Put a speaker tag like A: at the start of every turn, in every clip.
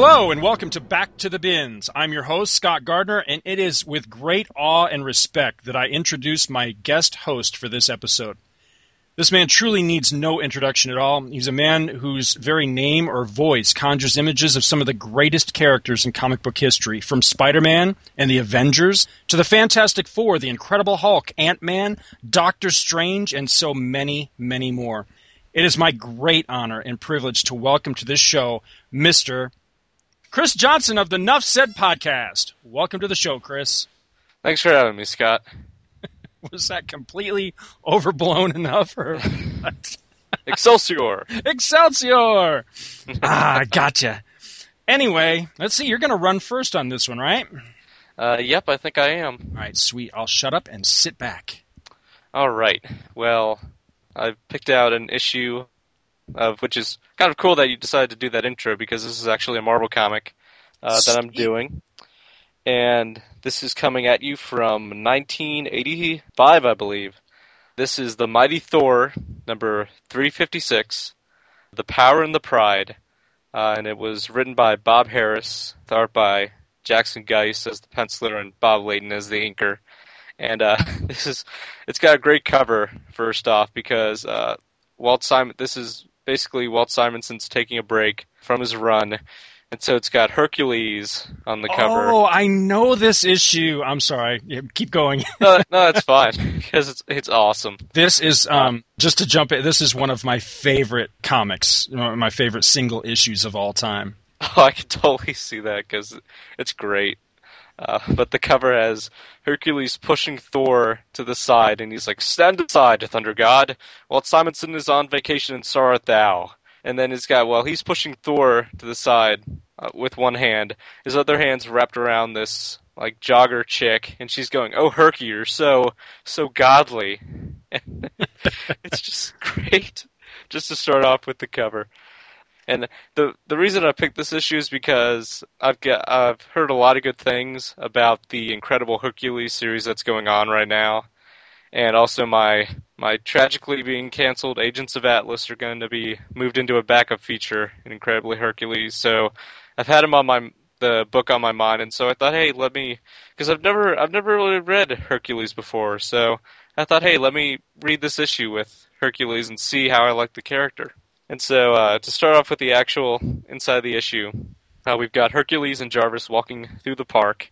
A: Hello and welcome to Back to the Bins. I'm your host, Scott Gardner, and it is with great awe and respect that I introduce my guest host for this episode. This man truly needs no introduction at all. He's a man whose very name or voice conjures images of some of the greatest characters in comic book history, from Spider Man and the Avengers to the Fantastic Four, the Incredible Hulk, Ant Man, Doctor Strange, and so many, many more. It is my great honor and privilege to welcome to this show Mr. Chris Johnson of the Nuff Said podcast. Welcome to the show, Chris.
B: Thanks for having me, Scott.
A: Was that completely overblown enough? Or
B: Excelsior!
A: Excelsior! ah, gotcha. Anyway, let's see. You're going to run first on this one, right?
B: Uh, yep, I think I am.
A: All right, sweet. I'll shut up and sit back.
B: All right. Well, I've picked out an issue of which is kind of cool that you decided to do that intro because this is actually a Marvel comic uh, that I'm doing, and this is coming at you from 1985, I believe. This is the Mighty Thor number 356, The Power and the Pride, uh, and it was written by Bob Harras, the art by Jackson Guice as the penciler and Bob Layton as the inker. And uh, this is it's got a great cover first off because uh, Walt Simon this is basically Walt Simonson's taking a break from his run. And so it's got Hercules on the cover.
A: Oh, I know this issue. I'm sorry. Yeah, keep going.
B: no, no, that's fine because it's it's awesome.
A: This is um just to jump in. This is one of my favorite comics, my favorite single issues of all time.
B: Oh, I can totally see that because it's great. Uh, but the cover has Hercules pushing Thor to the side, and he's like, "Stand aside, Thunder God." While Simonson is on vacation, art thou. And then it's got, well, he's pushing Thor to the side uh, with one hand. His other hand's wrapped around this like jogger chick, and she's going, "Oh, Herky, you're so so godly." it's just great, just to start off with the cover. And the the reason I picked this issue is because I've got I've heard a lot of good things about the Incredible Hercules series that's going on right now, and also my my tragically being canceled Agents of Atlas are going to be moved into a backup feature in Incredibly Hercules. So I've had them on my the book on my mind, and so I thought, hey, let me because I've never I've never really read Hercules before, so I thought, hey, let me read this issue with Hercules and see how I like the character. And so, uh, to start off with the actual inside the issue, uh, we've got Hercules and Jarvis walking through the park,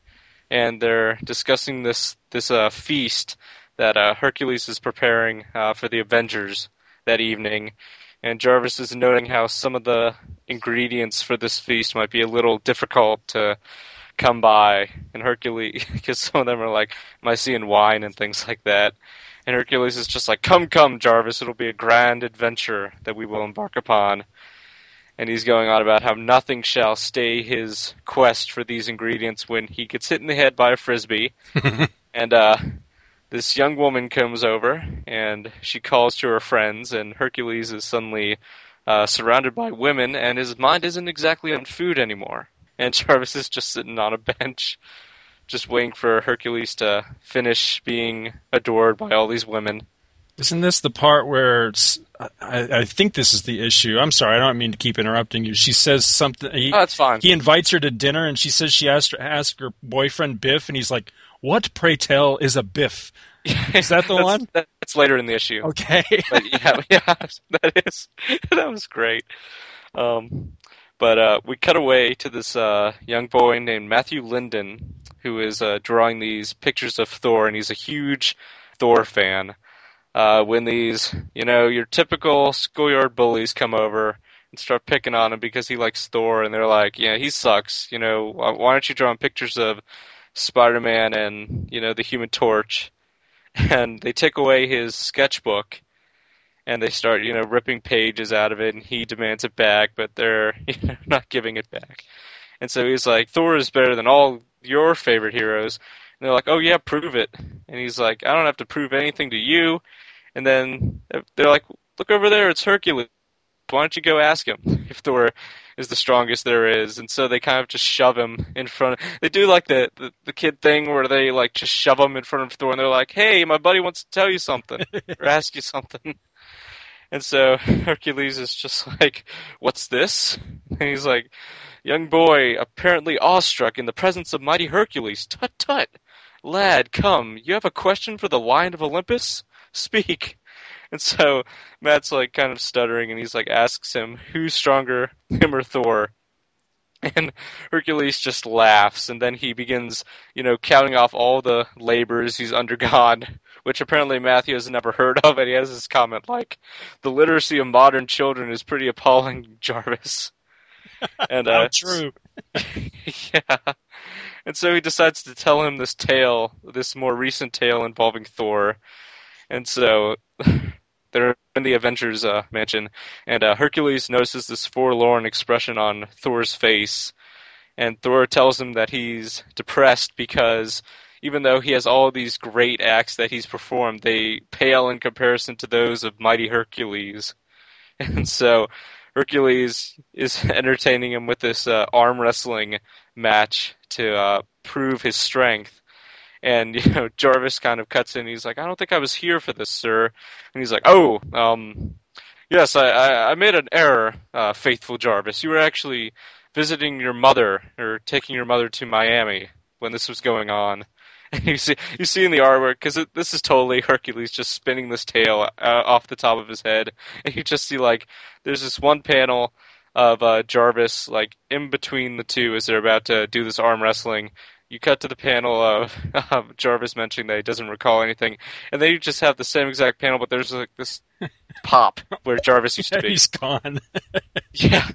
B: and they're discussing this this uh, feast that uh, Hercules is preparing uh, for the Avengers that evening. And Jarvis is noting how some of the ingredients for this feast might be a little difficult to come by. And Hercules, because some of them are like Mycenaean wine and things like that. And Hercules is just like, Come, come, Jarvis, it'll be a grand adventure that we will embark upon. And he's going on about how nothing shall stay his quest for these ingredients when he gets hit in the head by a frisbee. and uh, this young woman comes over and she calls to her friends, and Hercules is suddenly uh, surrounded by women, and his mind isn't exactly on food anymore. And Jarvis is just sitting on a bench just waiting for Hercules to finish being adored by all these women.
A: Isn't this the part where I, I, think this is the issue? I'm sorry, I don't mean to keep interrupting you. She says something. He,
B: oh, that's fine.
A: He invites her to dinner, and she says she asked her, asked her boyfriend Biff, and he's like, "What, pray tell, is a Biff?" Is that the
B: that's,
A: one?
B: That's later in the issue.
A: Okay.
B: but yeah, yeah, that is that was great. Um, but uh, we cut away to this uh, young boy named Matthew Linden, who is uh, drawing these pictures of Thor, and he's a huge Thor fan. Uh, when these, you know, your typical schoolyard bullies come over and start picking on him because he likes Thor, and they're like, yeah, he sucks. You know, why aren't you drawing pictures of Spider-Man and you know the Human Torch? And they take away his sketchbook, and they start, you know, ripping pages out of it, and he demands it back, but they're you know, not giving it back. And so he's like, Thor is better than all your favorite heroes. And they're like, oh yeah, prove it. And he's like, I don't have to prove anything to you. And then they're like, look over there, it's Hercules. Why don't you go ask him if Thor is the strongest there is? And so they kind of just shove him in front. Of, they do like the, the the kid thing where they like just shove him in front of Thor, and they're like, "Hey, my buddy wants to tell you something or ask you something." And so Hercules is just like, "What's this?" And he's like, "Young boy, apparently awestruck in the presence of mighty Hercules. Tut tut, lad, come. You have a question for the Lion of Olympus? Speak." And so Matt's like kind of stuttering, and he's like asks him, "Who's stronger, him or Thor?" And Hercules just laughs, and then he begins, you know, counting off all the labors he's undergone, which apparently Matthew has never heard of, and he has this comment like, "The literacy of modern children is pretty appalling, Jarvis."
A: And uh, true.
B: yeah. And so he decides to tell him this tale, this more recent tale involving Thor. And so they're in the Avengers uh, mansion, and uh, Hercules notices this forlorn expression on Thor's face, and Thor tells him that he's depressed because even though he has all these great acts that he's performed, they pale in comparison to those of mighty Hercules. And so Hercules is entertaining him with this uh, arm wrestling match to uh, prove his strength. And you know, Jarvis kind of cuts in. He's like, "I don't think I was here for this, sir." And he's like, "Oh, um, yes, I, I, I made an error, uh, faithful Jarvis. You were actually visiting your mother or taking your mother to Miami when this was going on." You see, you see in the artwork because this is totally Hercules just spinning this tale uh, off the top of his head, and you just see like there's this one panel of uh, Jarvis like in between the two as they're about to do this arm wrestling, you cut to the panel of, of Jarvis mentioning that he doesn't recall anything, and then you just have the same exact panel, but there's like this pop where Jarvis used to be.
A: He's gone.
B: yeah.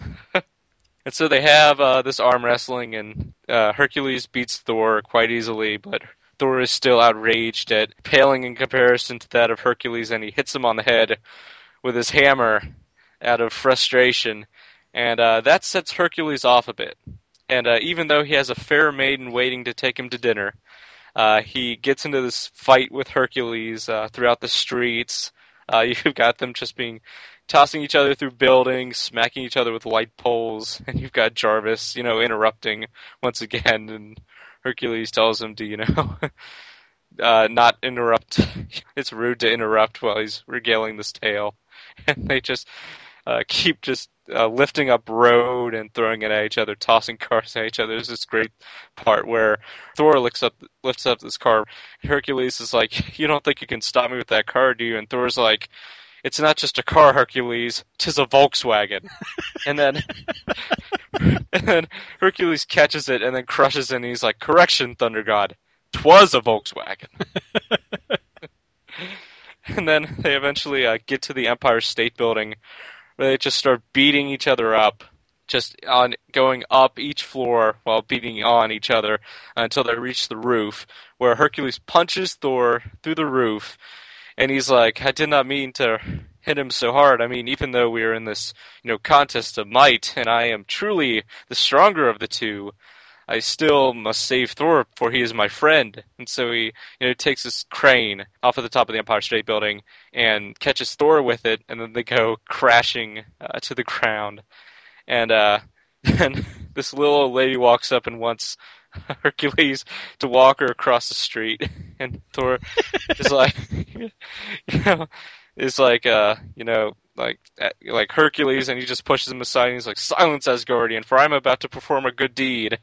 B: and so they have uh, this arm wrestling, and uh, Hercules beats Thor quite easily, but Thor is still outraged at paling in comparison to that of Hercules, and he hits him on the head with his hammer out of frustration, and uh, that sets Hercules off a bit. And uh, even though he has a fair maiden waiting to take him to dinner, uh, he gets into this fight with Hercules uh, throughout the streets. Uh, you've got them just being tossing each other through buildings, smacking each other with light poles, and you've got Jarvis, you know, interrupting once again, and Hercules tells him to, you know, uh, not interrupt. it's rude to interrupt while he's regaling this tale, and they just uh, keep just uh, lifting up road and throwing it at each other, tossing cars at each other. There's this great part where Thor lifts up lifts up this car. Hercules is like, "You don't think you can stop me with that car, do you?" And Thor's like, "It's not just a car, Hercules. Tis a Volkswagen." and then and Hercules catches it and then crushes it. and He's like, "Correction, Thunder God. Twas a Volkswagen." and then they eventually uh, get to the Empire State Building where they just start beating each other up, just on going up each floor while beating on each other until they reach the roof, where Hercules punches Thor through the roof, and he's like, "I did not mean to." Hit him so hard. I mean, even though we are in this, you know, contest of might, and I am truly the stronger of the two, I still must save Thor, for he is my friend. And so he, you know, takes this crane off of the top of the Empire State Building and catches Thor with it, and then they go crashing uh, to the ground. And uh, then this little old lady walks up and wants Hercules to walk her across the street, and Thor is like, you know, is like, uh, you know, like uh, like Hercules, and he just pushes him aside. and He's like, "Silence, Asgardian, for I'm about to perform a good deed."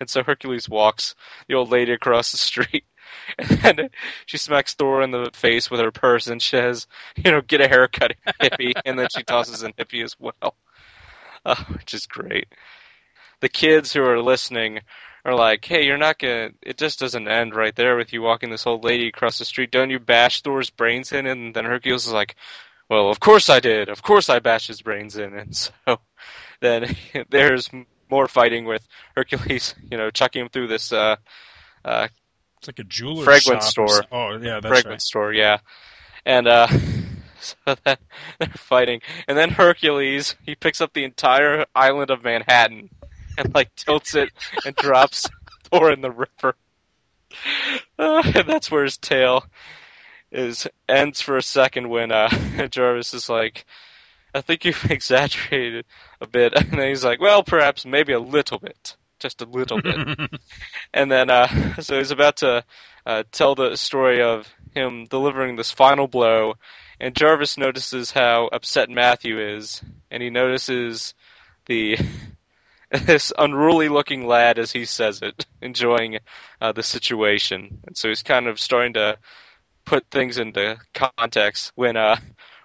B: And so Hercules walks the old lady across the street. And she smacks Thor in the face with her purse and she says, you know, get a haircut, hippie. and then she tosses in hippie as well. Uh, which is great. The kids who are listening are like, hey, you're not gonna, it just doesn't end right there with you walking this old lady across the street. Don't you bash Thor's brains in? And then Hercules is like, well, of course I did. Of course I bashed his brains in. And so then there's more fighting with Hercules, you know, chucking him through this uh, uh,
A: it's like a jeweler
B: fragrance store.
A: Oh yeah, that's
B: fragrance
A: right.
B: store, yeah. And uh, so then they're fighting, and then Hercules he picks up the entire island of Manhattan and like tilts it and drops Thor in the river. Uh, and that's where his tale is ends for a second when uh, Jarvis is like, I think you've exaggerated a bit. And then he's like, well, perhaps maybe a little bit. Just a little bit. and then, uh, so he's about to uh, tell the story of him delivering this final blow and Jarvis notices how upset Matthew is, and he notices the this unruly looking lad as he says it, enjoying uh, the situation, and so he's kind of starting to put things into context when uh,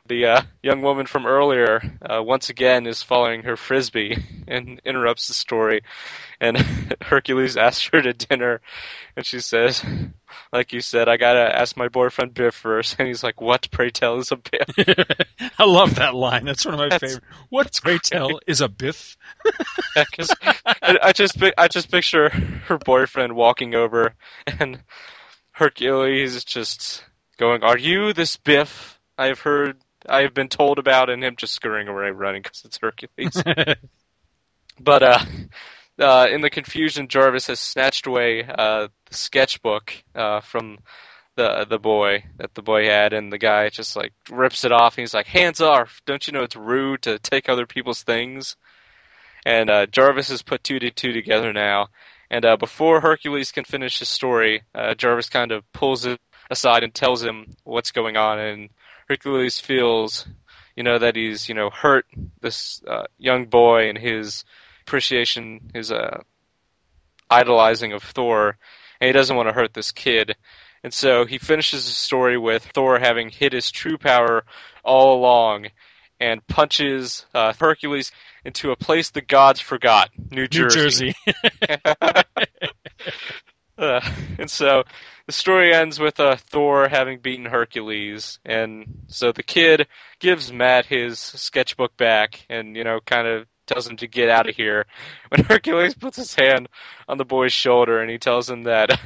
B: the uh, young woman from earlier uh, once again is following her frisbee and interrupts the story. And Hercules asks her to dinner, and she says, "Like you said, I gotta ask my boyfriend Biff first. And he's like, "What, pray tell, is a Biff?"
A: I love that line. That's one of my That's, favorite. What, pray tell, is a Biff?
B: yeah, I, I just I just picture her boyfriend walking over, and Hercules is just going, "Are you this Biff I've heard I've been told about, and him just scurrying away running because it's Hercules. but uh, uh, in the confusion, Jarvis has snatched away uh, the sketchbook uh, from the the boy that the boy had, and the guy just like rips it off. And he's like, "Hands off! Don't you know it's rude to take other people's things?" And uh, Jarvis has put two to two together now. And uh, before Hercules can finish his story, uh, Jarvis kind of pulls it aside and tells him what's going on. And Hercules feels, you know, that he's, you know, hurt this uh, young boy and his appreciation, his uh, idolizing of Thor, and he doesn't want to hurt this kid. And so he finishes the story with Thor having hid his true power all along and punches uh, Hercules into a place the gods forgot, New Jersey.
A: New
B: Jersey. uh, and so the story ends with uh, Thor having beaten Hercules, and so the kid gives Matt his sketchbook back, and you know, kind of tells him to get out of here. When Hercules puts his hand on the boy's shoulder, and he tells him that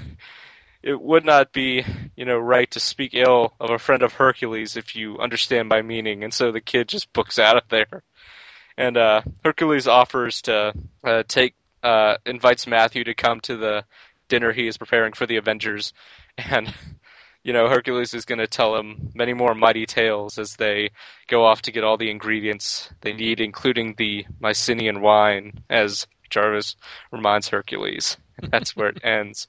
B: it would not be, you know, right to speak ill of a friend of Hercules if you understand my meaning, and so the kid just books out of there. And uh, Hercules offers to uh, take uh, invites Matthew to come to the dinner he is preparing for the Avengers, and you know Hercules is going to tell him many more mighty tales as they go off to get all the ingredients they need, including the Mycenaean wine, as Jarvis reminds Hercules. That's where it ends.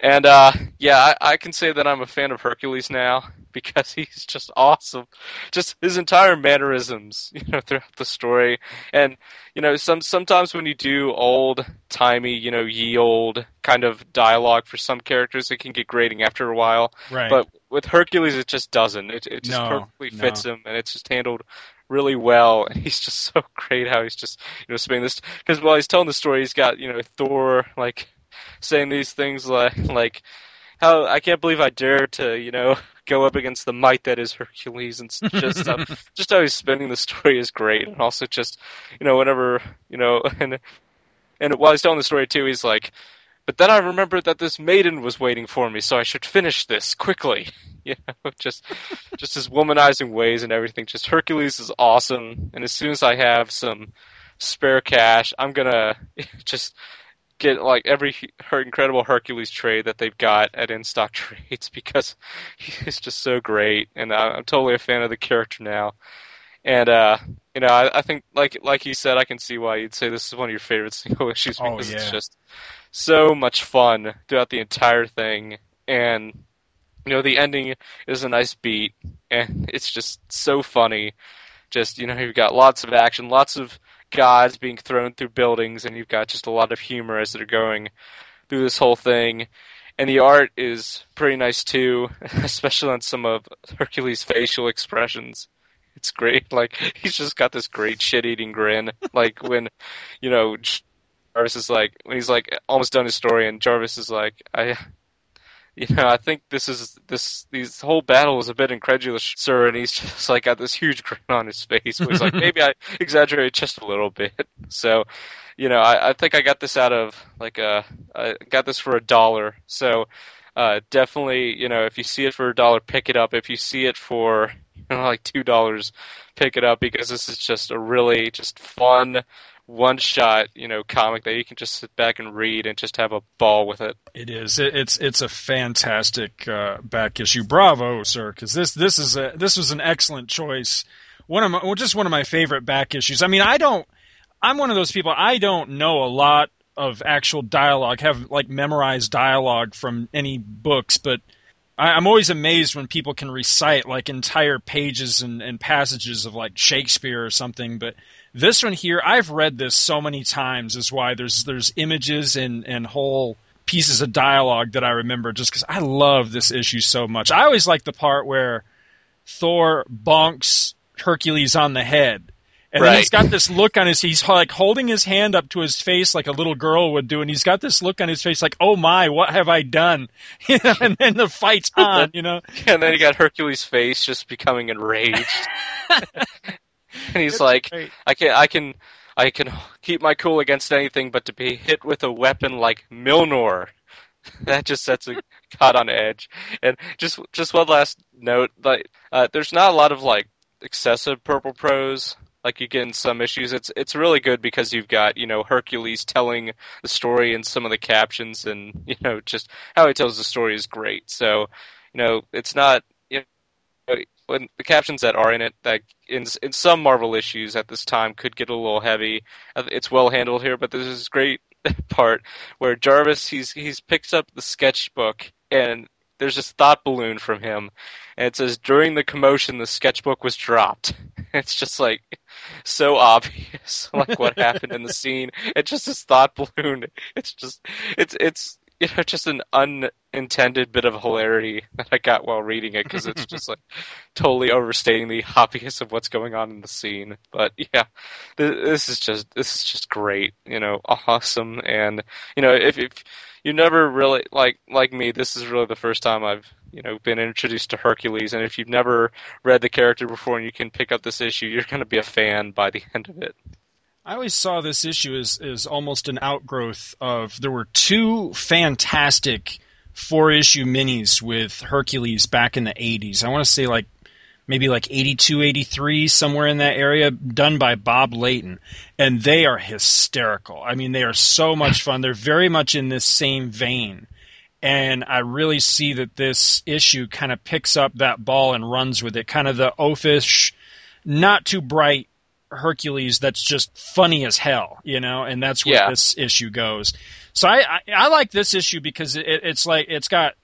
B: And uh, yeah, I, I, can say that I'm a fan of Hercules now because he's just awesome. Just his entire mannerisms, you know, throughout the story. And you know, some sometimes when you do old timey, you know, ye old kind of dialogue for some characters, it can get grating after a while.
A: Right.
B: But with Hercules, it just doesn't. It, it just no, perfectly fits no. him, and it's just handled really well. And he's just so great how he's just you know spinning this because while he's telling the story, he's got you know Thor like saying these things like like how I can't believe I dare to you know go up against the might that is Hercules and just uh, just how he's spinning the story is great and also just you know whenever you know and and while he's telling the story too he's like but then I remembered that this maiden was waiting for me, so I should finish this quickly. You know, just just his womanizing ways and everything. Just Hercules is awesome, and as soon as I have some spare cash, I'm gonna just get like every her incredible Hercules trade that they've got at in stock trades because he's just so great, and I'm totally a fan of the character now. And uh, you know, I, I think like like you said, I can see why you'd say this is one of your favorite single issues
A: oh,
B: because
A: yeah.
B: it's just so much fun throughout the entire thing, and you know, the ending is a nice beat, and it's just so funny. Just you know, you've got lots of action, lots of gods being thrown through buildings, and you've got just a lot of humor as they're going through this whole thing. And the art is pretty nice too, especially on some of Hercules' facial expressions. It's great. Like he's just got this great shit-eating grin. Like when, you know, Jarvis is like when he's like almost done his story, and Jarvis is like, I, you know, I think this is this these whole battle is a bit incredulous, sir. And he's just like got this huge grin on his face. Where he's like, maybe I exaggerated just a little bit. So, you know, I, I think I got this out of like a I got this for a dollar. So, uh, definitely, you know, if you see it for a dollar, pick it up. If you see it for you know, like two dollars, pick it up because this is just a really just fun one shot, you know, comic that you can just sit back and read and just have a ball with it.
A: It is. It, it's it's a fantastic uh, back issue. Bravo, sir, because this this is a this was an excellent choice. One of my, well, just one of my favorite back issues. I mean, I don't. I'm one of those people. I don't know a lot of actual dialogue, have like memorized dialogue from any books, but I, I'm always amazed when people can recite like entire pages and, and passages of like Shakespeare or something. But this one here, I've read this so many times. Is why there's there's images and and whole pieces of dialogue that I remember just because I love this issue so much. I always like the part where Thor bonks Hercules on the head. And
B: Right.
A: then he's got this look on his, he's like holding his hand up to his face like a little girl would do. And he's got this look on his face like, oh my, what have I done? You know, and then the fight's on, you know?
B: And then you got Hercules' face just becoming enraged. and he's like,
A: Great.
B: I can, I can, I can keep my cool against anything, but to be hit with a weapon like Mjolnir, that just sets a god on edge. And just, just one last note, like, uh, there's not a lot of like excessive purple prose like you get in some issues. It's, it's really good because you've got, you know, Hercules telling the story and some of the captions, and you know, just how he tells the story is great. So, you know, it's not, when the captions that are in it that in in some Marvel issues at this time could get a little heavy. Uh, It's well handled here, but there's this great part where Jarvis he's he's picks up the sketchbook and there's this thought balloon from him, and it says during the commotion the sketchbook was dropped. It's just like so obvious, like what happened in the scene. It's just this thought balloon. It's just it's it's you know just an unintended bit of hilarity that I got while reading it because it's just like totally overstating the obvious of what's going on in the scene. But yeah, th- this is just this is just great. You know, awesome. And you know, if if you never really like like me, this is really the first time I've you know been introduced to Hercules. And if you've never read the character before and you can pick up this issue, you're going to be a fan by the end of it.
A: I always saw this issue as, as almost an outgrowth of there were two fantastic four issue minis with Hercules back in the 80s. I want to say like maybe like 82, 83, somewhere in that area, done by Bob Layton. And they are hysterical. I mean, they are so much fun. They're very much in this same vein. And I really see that this issue kind of picks up that ball and runs with it. Kind of the oafish, not too bright Hercules that's just funny as hell, you know, and that's where
B: Yeah.
A: this issue goes. So I, I, I like this issue because it, it's like it's got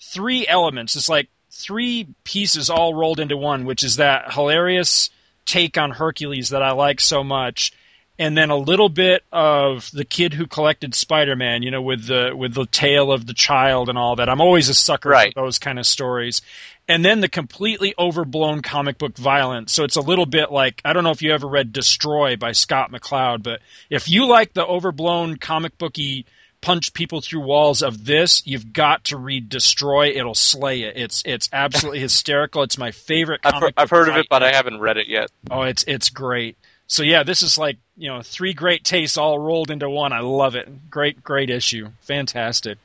A: three elements. It's like three pieces all rolled into one, which is that hilarious take on Hercules that I like so much, and then a little bit of the kid who collected Spider-Man, you know, with the with the tale of the child and all that. I'm always a sucker
B: Right.
A: for those kind of stories. And then the completely overblown comic book violence. So it's a little bit like I don't know if you ever read Destroy by Scott McCloud, but if you like the overblown comic booky punch people through walls of this, you've got to read Destroy. It'll slay it. It's it's absolutely hysterical. It's my favorite.
B: I've,
A: Comic
B: heard, I've heard of it, but I haven't read it yet.
A: Oh, it's it's great. So yeah, this is like you know three great tastes all rolled into one. I love it. Great great issue. Fantastic.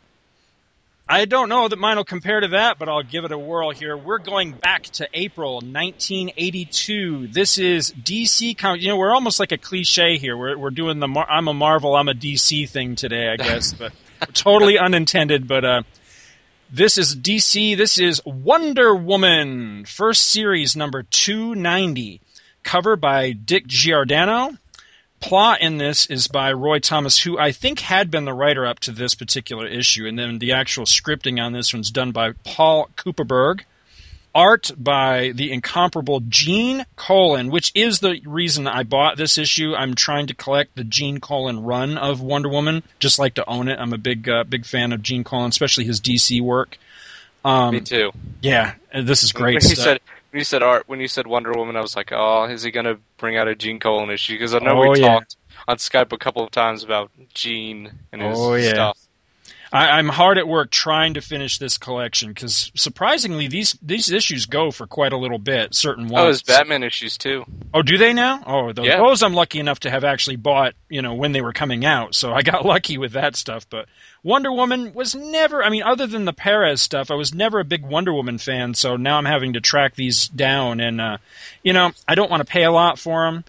A: I don't know that mine will compare to that, but I'll give it a whirl here. We're going back to April 1982. This is DC. Com- you know, we're almost like a cliche here. We're we're doing the Mar- I'm a Marvel, I'm a DC thing today, I guess, but totally unintended. But uh, this is DC. This is Wonder Woman, first series number 290, cover by Dick Giordano. Plot in this is by Roy Thomas, who I think had been the writer up to this particular issue, and then the actual scripting on this one's done by Paul Kupperberg. Art by the incomparable Gene Colan, which is the reason I bought this issue. I'm trying to collect the Gene Colan run of Wonder Woman, just like to own it. I'm a big, uh, big fan of Gene Colan, especially his DC work. Um,
B: Me too.
A: yeah, this is great stuff.
B: said you said art, when you said Wonder Woman, I was like, oh, is he gonna bring out a Gene Colan issue? Because I know
A: Oh,
B: we
A: yeah.
B: talked on Skype a couple of times about Gene and his
A: Oh, yeah.
B: stuff.
A: I, I'm hard at work trying to finish this collection because surprisingly, these these issues go for quite a little bit. Certain ones.
B: Oh, his Batman issues too.
A: Oh, do they now? Oh, those,
B: Yeah.
A: those I'm lucky enough to have actually bought, you know, when they were coming out. So I got lucky with that stuff. But Wonder Woman was never, I mean, other than the Perez stuff, I was never a big Wonder Woman fan. So now I'm having to track these down. And, uh, you know, I don't want to pay a lot for them.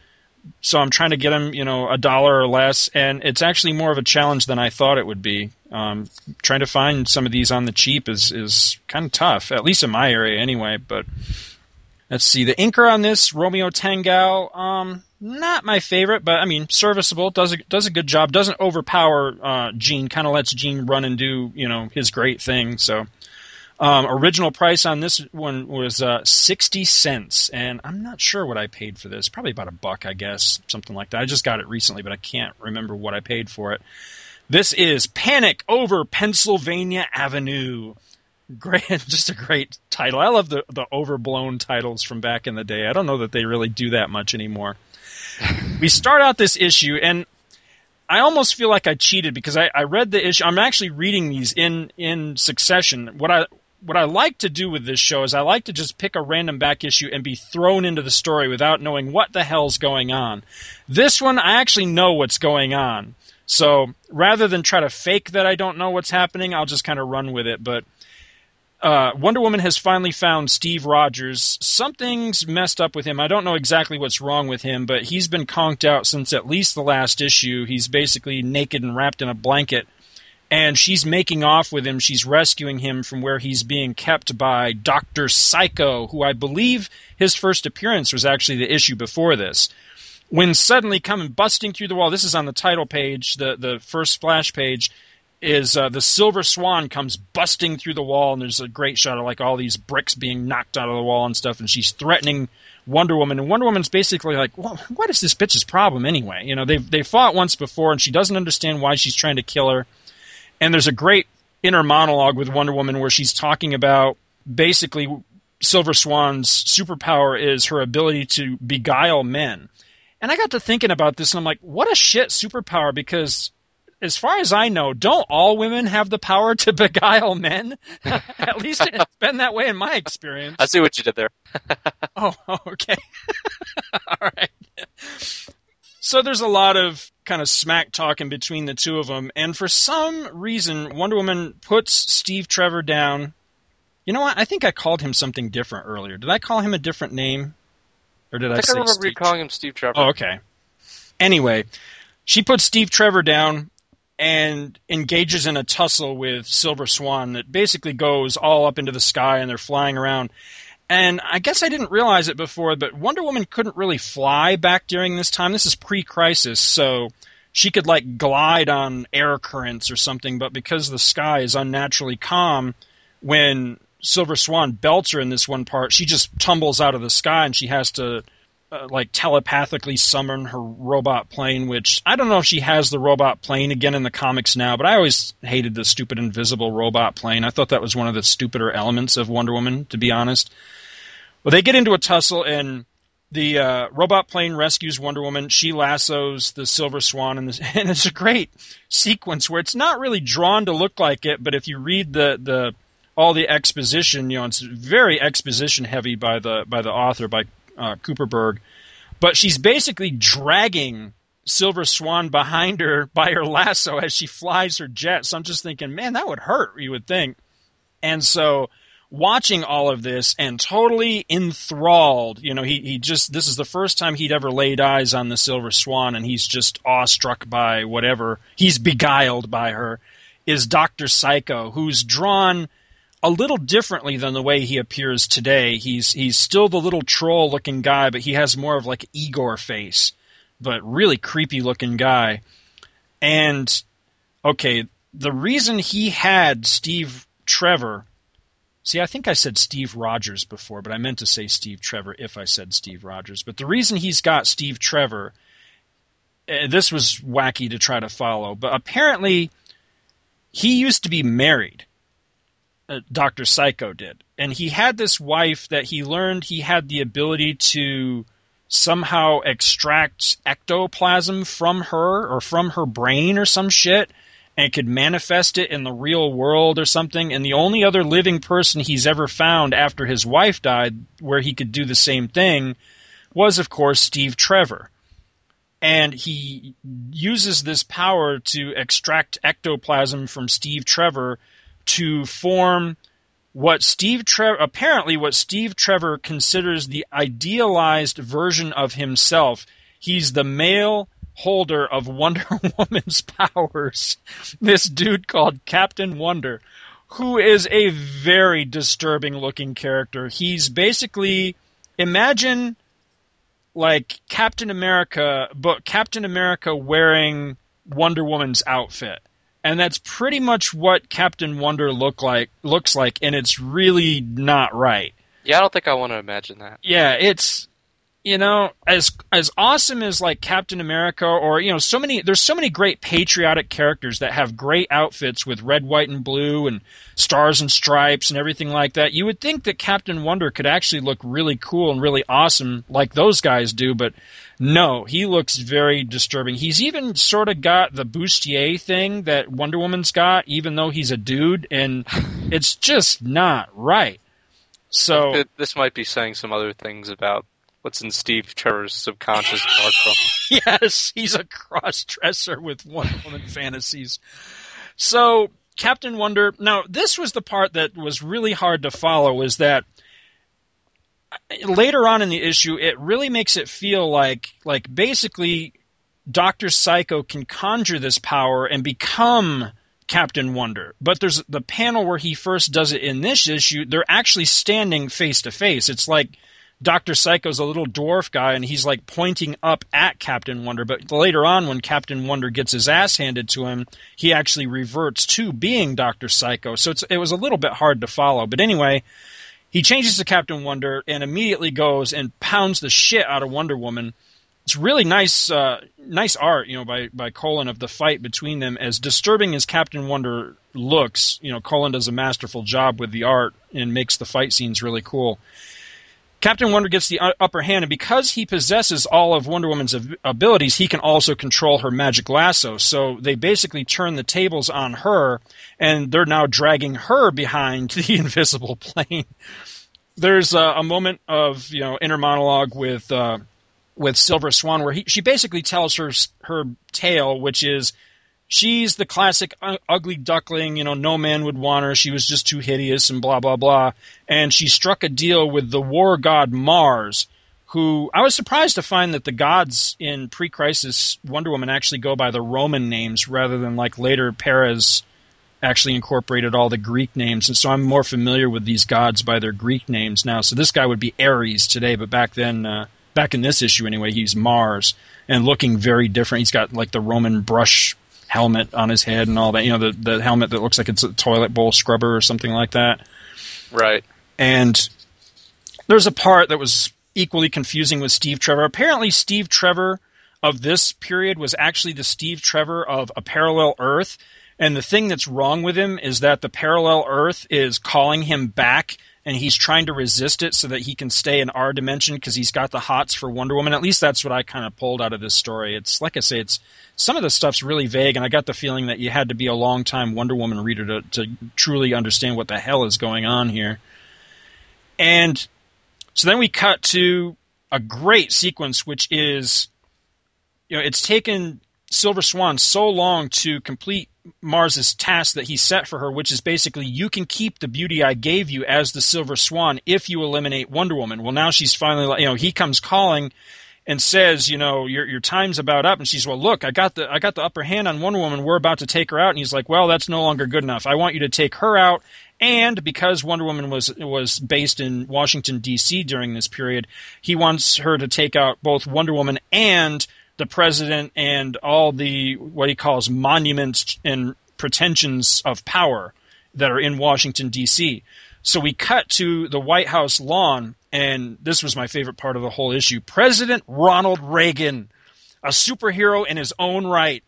A: So I'm trying to get them, you know, a dollar or less. And it's actually more of a challenge than I thought it would be. Um, trying to find some of these on the cheap is, is kind of tough, at least in my area anyway. But Let's see. The inker on this, Romeo Tanghal, um, not my favorite, but I mean, serviceable. Does a, does a good job. Doesn't overpower uh, Gene. Kind of lets Gene run and do you know his great thing. So, Um, original price on this one was uh, 60 cents, and I'm not sure what I paid for this. Probably about a buck, I guess, something like that. I just got it recently, but I can't remember what I paid for it. This is Panic Over Pennsylvania Avenue. Great, just a great title. I love the, the overblown titles from back in the day. I don't know that they really do that much anymore. we start out this issue, and I almost feel like I cheated because I, I read the issue. I'm actually reading these in in succession. What I what I like to do with this show is I like to just pick a random back issue and be thrown into the story without knowing what the hell's going on. This one, I actually know what's going on. So rather than try to fake that I don't know what's happening, I'll just kind of run with it. But uh, Wonder Woman has finally found Steve Rogers. Something's messed up with him. I don't know exactly what's wrong with him, but he's been conked out since at least the last issue. He's basically naked and wrapped in a blanket. And she's making off with him. She's rescuing him from where he's being kept by Dr. Psycho, who I believe his first appearance was actually the issue before this. When suddenly coming busting through the wall, this is on the title page, the, the first splash page is uh, the Silver Swan comes busting through the wall, and there's a great shot of like all these bricks being knocked out of the wall and stuff, and she's threatening Wonder Woman, and Wonder Woman's basically like, well, what is this bitch's problem anyway? You know, they've they fought once before, and she doesn't understand why she's trying to kill her. And there's a great inner monologue with Wonder Woman where she's talking about basically Silver Swan's superpower is her ability to beguile men. And I got to thinking about this, and I'm like, what a shit superpower because as far as I know, don't all women have the power to beguile men? At least it's been that way in my experience.
B: I see what you did there.
A: oh, okay. all right. So there's a lot of kind of smack talking between the two of them, and for some reason, Wonder Woman puts Steve Trevor down. You know what? I think I called him something different earlier. Did I call him a different name, or did I,
B: I, think
A: say
B: I remember
A: Steve
B: calling him Steve Trevor.
A: Oh, okay. Anyway, she puts Steve Trevor down and engages in a tussle with Silver Swan that basically goes all up into the sky and they're flying around. And I guess I didn't realize it before, but Wonder Woman couldn't really fly back during this time. This is pre crisis, so she could like glide on air currents or something, but because the sky is unnaturally calm, when Silver Swan belts her in this one part, she just tumbles out of the sky and she has to uh, like telepathically summon her robot plane, which I don't know if she has the robot plane again in the comics now, but I always hated the stupid invisible robot plane. I thought that was one of the stupider elements of Wonder Woman, to be honest. Well, they get into a tussle, and the uh, robot plane rescues Wonder Woman. She lassos the Silver Swan, and, and it's a great sequence where it's not really drawn to look like it, but if you read the the all the exposition, you know, it's very exposition heavy by the by the author by uh, Kupperberg, but she's basically dragging Silver Swan behind her by her lasso as she flies her jet. So I'm just thinking, man, that would hurt. You would think, and so watching all of this and totally enthralled. You know, he, he just, this is the first time he'd ever laid eyes on the Silver Swan and he's just awestruck by whatever, he's beguiled by her, is Dr. Psycho, who's drawn a little differently than the way he appears today. He's he's still the little troll looking guy, but he has more of like Igor face, but really creepy looking guy. And okay, the reason he had Steve Trevor See, I think I said Steve Rogers before, but I meant to say Steve Trevor if I said Steve Rogers. But the reason he's got Steve Trevor, uh, this was wacky to try to follow, but apparently he used to be married uh, Dr. Psycho did. And he had this wife that he learned he had the ability to somehow extract ectoplasm from her or from her brain or some shit and could manifest it in the real world or something. And the only other living person he's ever found after his wife died where he could do the same thing was, of course, Steve Trevor. And he uses this power to extract ectoplasm from Steve Trevor to form what Steve Trevor apparently what Steve Trevor considers the idealized version of himself. He's the male holder of Wonder Woman's powers. This dude called Captain Wonder, who is a very disturbing looking character. He's basically imagine like Captain America, but Captain America wearing Wonder Woman's outfit and that's pretty much what Captain Wonder look like looks like, and it's really not right.
B: Yeah, I don't think I want to imagine that.
A: Yeah, it's you know as as awesome as like Captain America or you know so many there's so many great patriotic characters that have great outfits with red, white, and blue and stars and stripes and everything like that. You would think that Captain Wonder could actually look really cool and really awesome like those guys do, but no, he looks very disturbing. He's even sort of got the bustier thing that Wonder Woman's got, even though he's a dude, and it's just not right. So
B: this might be saying some other things about what's in Steve Trevor's subconscious.
A: yes, he's a cross dresser with Wonder Woman fantasies. So Captain Wonder. Now this was the part that was really hard to follow. Is that later on in the issue, it really makes it feel like like basically Doctor Psycho can conjure this power and become Captain Wonder. But there's the panel where he first does it in this issue. They're actually standing face to face. It's like Doctor Psycho's a little dwarf guy, and he's like pointing up at Captain Wonder. But later on, when Captain Wonder gets his ass handed to him, he actually reverts to being Doctor Psycho. So it was a little bit hard to follow. But anyway, he changes to Captain Wonder and immediately goes and pounds the shit out of Wonder Woman. It's really nice, uh, nice art, you know, by by Colan of the fight between them. As disturbing as Captain Wonder looks, you know, Colan does a masterful job with the art and makes the fight scenes really cool. Captain Wonder gets the upper hand, and because he possesses all of Wonder Woman's abilities, he can also control her magic lasso. So they basically turn the tables on her, and they're now dragging her behind the invisible plane. There's a, a moment of you know inner monologue with uh, with Silver Swan where he, she basically tells her her tale, which is she's the classic ugly duckling, you know, no man would want her. She was just too hideous and blah, blah, blah. And she struck a deal with the war god Mars, who I was surprised to find that the gods in pre crisis Wonder Woman actually go by the Roman names rather than like later Perez actually incorporated all the Greek names. And so I'm more familiar with these gods by their Greek names now. So this guy would be Ares today, but back then, uh, back in this issue anyway, he's Mars and looking very different. He's got like the Roman brush helmet on his head and all that. You know, the the helmet that looks like it's a toilet bowl scrubber or something like that.
B: Right.
A: And there's a part that was equally confusing with Steve Trevor. Apparently, Steve Trevor of this period was actually the Steve Trevor of a parallel Earth. And the thing that's wrong with him is that the parallel Earth is calling him back and he's trying to resist it so that he can stay in our dimension because he's got the hots for Wonder Woman. At least that's what I kind of pulled out of this story. It's like I say, it's some of the stuff's really vague, and I got the feeling that you had to be a long time Wonder Woman reader to, to truly understand what the hell is going on here. And so then we cut to a great sequence, which is, you know, it's taken Silver Swan so long to complete Mars's task that he set for her, which is basically you can keep the beauty I gave you as the Silver Swan if you eliminate Wonder Woman. Well, now she's finally, you know, he comes calling and says, you know, your your time's about up, and she's, well, look, I got the I got the upper hand on Wonder Woman. We're about to take her out, and he's like, well, that's no longer good enough. I want you to take her out. And because Wonder Woman was was based in Washington D.C. during this period, he wants her to take out both Wonder Woman and the president and all the what he calls monuments and pretensions of power that are in Washington D.C. So we cut to the White House lawn, and this was my favorite part of the whole issue. President Ronald Reagan, a superhero in his own right,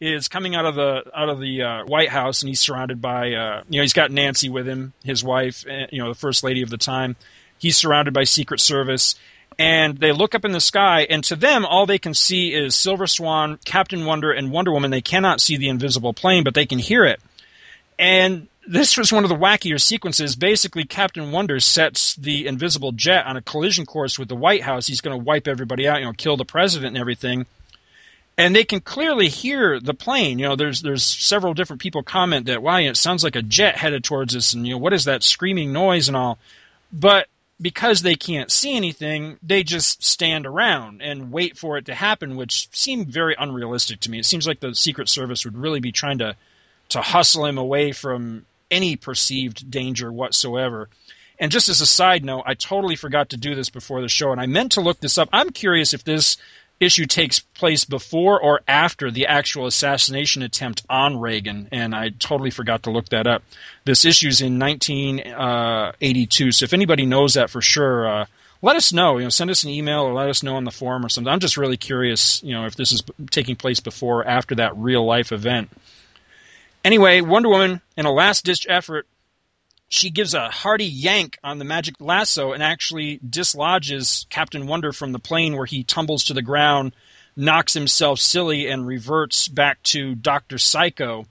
A: is coming out of the out of the uh, White House, and he's surrounded by uh, you know he's got Nancy with him, his wife, eh, you know the first lady of the time. He's surrounded by Secret Service, and they look up in the sky, and to them, all they can see is Silver Swan, Captain Wonder, and Wonder Woman. They cannot see the invisible plane, but they can hear it. And this was one of the wackier sequences. Basically, Captain Wonder sets the invisible jet on a collision course with the White House. He's going to wipe everybody out, you know, kill the president and everything. And they can clearly hear the plane. You know, there's there's several different people comment that, wow, it sounds like a jet headed towards us, and you know, what is that screaming noise and all. But because they can't see anything, they just stand around and wait for it to happen, which seemed very unrealistic to me. It seems like the Secret Service would really be trying to to hustle him away from any perceived danger whatsoever. And just as a side note, I totally forgot to do this before the show, and I meant to look this up. I'm curious if this issue takes place before or after the actual assassination attempt on Reagan, and I totally forgot to look that up. This issue's in 1982, so if anybody knows that for sure, uh, let us know. You know, send us an email or let us know on the forum or something. I'm just really curious, you know, if this is taking place before or after that real life event. Anyway, Wonder Woman, in a last ditch effort, she gives a hearty yank on the magic lasso and actually dislodges Captain Wonder from the plane where he tumbles to the ground, knocks himself silly, and reverts back to Dr. Psycho.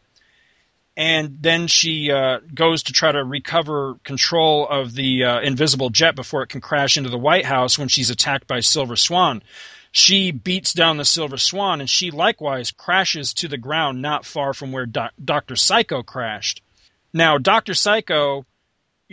A: And then she uh, goes to try to recover control of the uh, invisible jet before it can crash into the White House when she's attacked by Silver Swan. She beats down the Silver Swan, and she likewise crashes to the ground not far from where Do- Dr. Psycho crashed. Now, Doctor Psycho,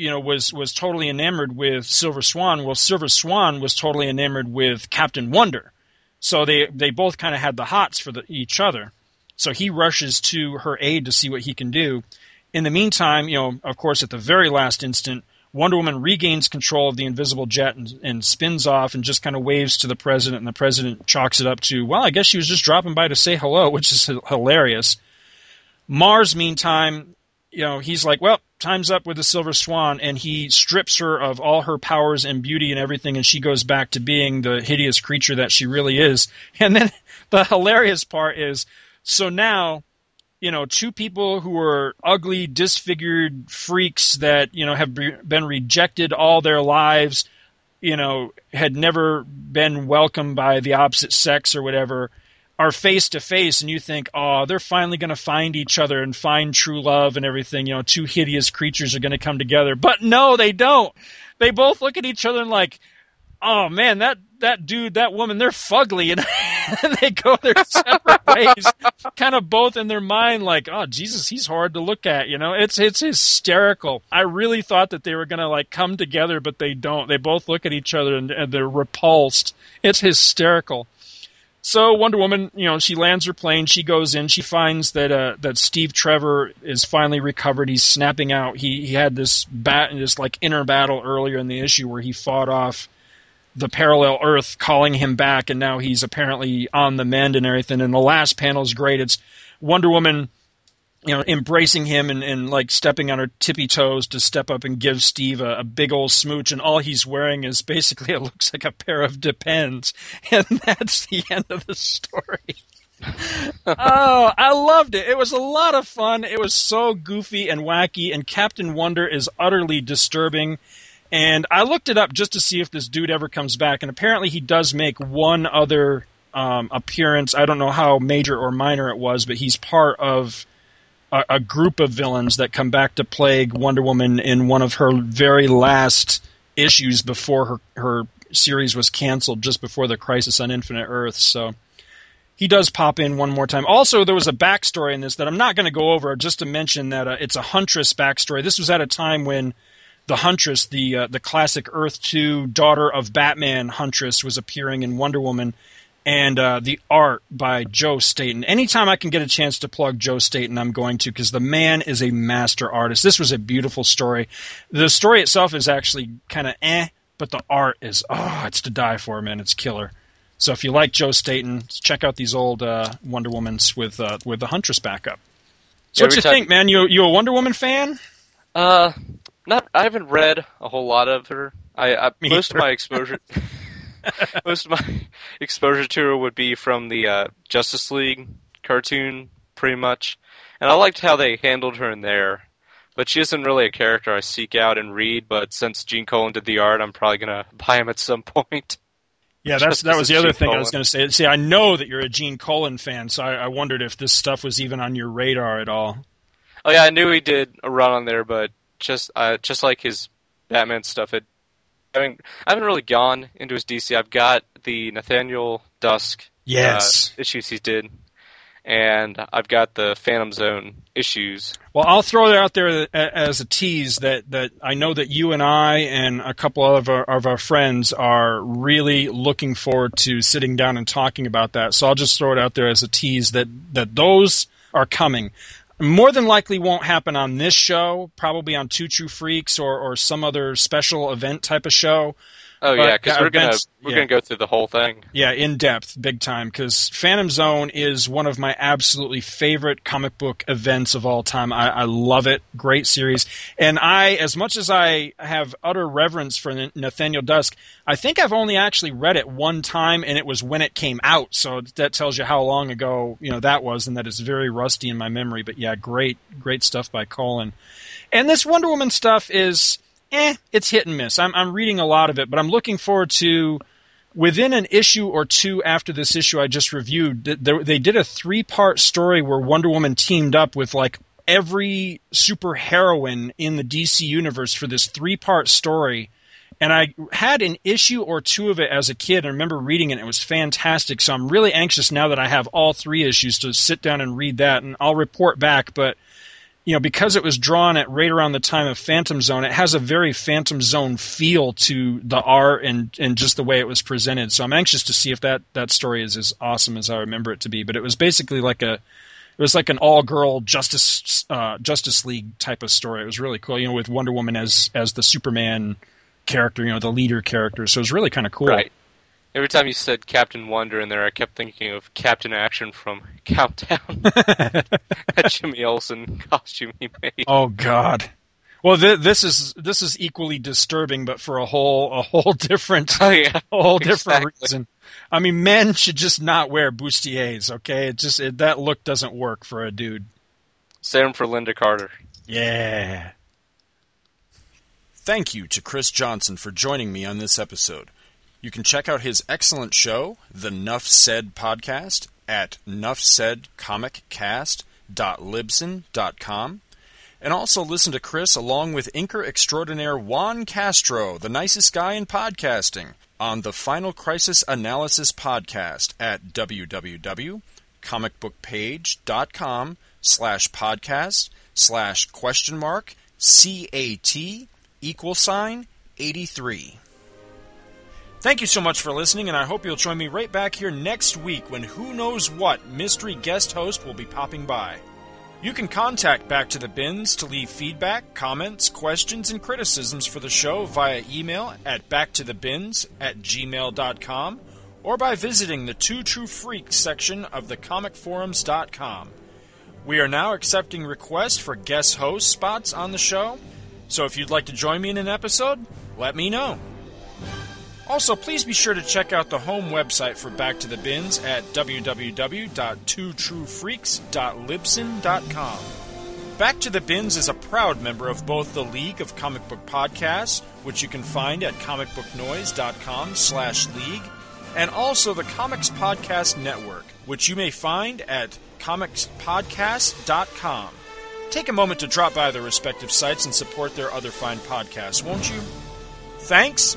A: you know, was was totally enamored with Silver Swan. Well, Silver Swan was totally enamored with Captain Wonder. So they they both kind of had the hots for the, each other. So he rushes to her aid to see what he can do. In the meantime, you know, of course, at the very last instant, Wonder Woman regains control of the invisible jet and, and spins off and just kind of waves to the president, and the president chalks it up to, well, I guess she was just dropping by to say hello, which is hilarious. Mars, meantime, you know, he's like, well, time's up with the Silver Swan, and he strips her of all her powers and beauty and everything, and she goes back to being the hideous creature that she really is. And then the hilarious part is, so now, you know, two people who are ugly, disfigured freaks that you know have been rejected all their lives, you know, had never been welcomed by the opposite sex or whatever are face to face and you think, oh, they're finally going to find each other and find true love and everything. You know, two hideous creatures are going to come together. But no, they don't. They both look at each other and like, oh man, that that dude, that woman, they're fugly, and, and they go their separate ways, kind of both in their mind, like, oh Jesus, he's hard to look at. You know, it's it's hysterical. I really thought that they were gonna like come together, but they don't. They both look at each other and, and they're repulsed. It's hysterical. So Wonder Woman, you know, she lands her plane. She goes in. She finds that uh, that Steve Trevor is finally recovered. He's snapping out. He he had this bat this like inner battle earlier in the issue where he fought off the parallel Earth, calling him back, and now he's apparently on the mend and everything. And the last panel is great. It's Wonder Woman you know, embracing him and, and like stepping on her tippy toes to step up and give Steve a, a, big old smooch, and all he's wearing is basically it looks like a pair of Depends, and that's the end of the story. oh, I loved it. It was a lot of fun. It was so goofy and wacky, and Captain Wonder is utterly disturbing. And I looked it up just to see if this dude ever comes back, and apparently he does make one other um, appearance. I don't know how major or minor it was, but he's part of a, a group of villains that come back to plague Wonder Woman in one of her very last issues before her her series was canceled, just before the Crisis on Infinite Earth. So he does pop in one more time. Also, there was a backstory in this that I'm not going to go over, just to mention that uh, it's a Huntress backstory. This was at a time when the Huntress, the uh, the classic Earth Two daughter of Batman Huntress, was appearing in Wonder Woman, and uh, the art by Joe Staton. Anytime I can get a chance to plug Joe Staton, I'm going to because the man is a master artist. This was a beautiful story. The story itself is actually kind of eh, but the art is oh, it's to die for, man. It's killer. So if you like Joe Staton, check out these old uh, Wonder Womans with uh, with the Huntress backup. So what you think, man? You you a Wonder Woman fan?
B: Uh, not. I haven't read a whole lot of her. I, I most of my exposure. Most of my exposure to her would be from the uh, Justice League cartoon, pretty much. And I liked how they handled her in there. But she isn't really a character I seek out and read. But since Gene Colan did the art, I'm probably gonna buy him at some point.
A: Yeah, that's that was the other Gene thing Colan. I was going to say. See, I know that you're a Gene Colan fan, so I, I wondered if this stuff was even on your radar at all.
B: Oh yeah, I knew he did a run on there, but just uh, just like his Batman stuff, it I haven't really gone into his DC. I've got the Nathaniel Dusk
A: yes.
B: Uh, issues he did, and I've got the Phantom Zone issues.
A: Well, I'll throw it out there as a tease that, that I know that you and I and a couple of our, of our friends are really looking forward to sitting down and talking about that. So I'll just throw it out there as a tease that, that those are coming more than likely won't happen on this show, probably on Two True Freaks or, or some other special event type of show.
B: Oh
A: But
B: yeah, because we're gonna we're
A: yeah.
B: gonna go through the whole thing.
A: Yeah, in depth, big time. Because Phantom Zone is one of my absolutely favorite comic book events of all time. I, I love it. Great series. And I, as much as I have utter reverence for Nathaniel Dusk, I think I've only actually read it one time, and it was when it came out. So that tells you how long ago you know that was, and that it's very rusty in my memory. But yeah, great, great stuff by Colan. And this Wonder Woman stuff is, eh, it's hit and miss. I'm, I'm reading a lot of it, but I'm looking forward to within an issue or two after this issue I just reviewed, th- they did a three part story where Wonder Woman teamed up with like every super heroine in the DC universe for this three part story. And I had an issue or two of it as a kid. I remember reading it. It was fantastic. So I'm really anxious now that I have all three issues to sit down and read that. And I'll report back. But you know, because it was drawn at right around the time of Phantom Zone, it has a very Phantom Zone feel to the art and and just the way it was presented. So I'm anxious to see if that that story is as awesome as I remember it to be. But it was basically like a it was like an all girl Justice uh, Justice League type of story. It was really cool, you know, with Wonder Woman as as the Superman character, you know, the leader character. So it was really kind of cool.
B: Right. Every time you said Captain Wonder in there, I kept thinking of Captain Action from Countdown. that Jimmy Olsen costume he made.
A: Oh God. Well, th- this is this is equally disturbing, but for a whole a whole different
B: Oh yeah.
A: a whole different
B: Exactly.
A: reason. I mean, men should just not wear bustiers. Okay, it just it, that look doesn't work for a dude.
B: Same for Lynda Carter.
A: Yeah. Thank you to Chris Johnson for joining me on this episode. You can check out his excellent show, the Nuff Said podcast, at nuffsaidcomiccast.libsyn.com. And also listen to Chris along with inker extraordinaire Juan Castro, the nicest guy in podcasting, on the Final Crisis Analysis podcast at www.comicbookpage.com slash podcast slash question mark CAT equal sign 83. Thank you so much for listening, and I hope you'll join me right back here next week when who knows what mystery guest host will be popping by. You can contact Back to the Bins to leave feedback, comments, questions, and criticisms for the show via email at backtothebins at gmail.com or by visiting the Two True Freaks section of thecomicforums.com. We are now accepting requests for guest host spots on the show, so if you'd like to join me in an episode, let me know. Also, please be sure to check out the home website for Back to the Bins at www.twotruefreaks.libsyn.com. Back to the Bins is a proud member of both the League of Comic Book Podcasts, which you can find at comicbooknoise.com slash league, and also the Comics Podcast Network, which you may find at comicspodcast.com. Take a moment to drop by their respective sites and support their other fine podcasts, won't you? Thanks,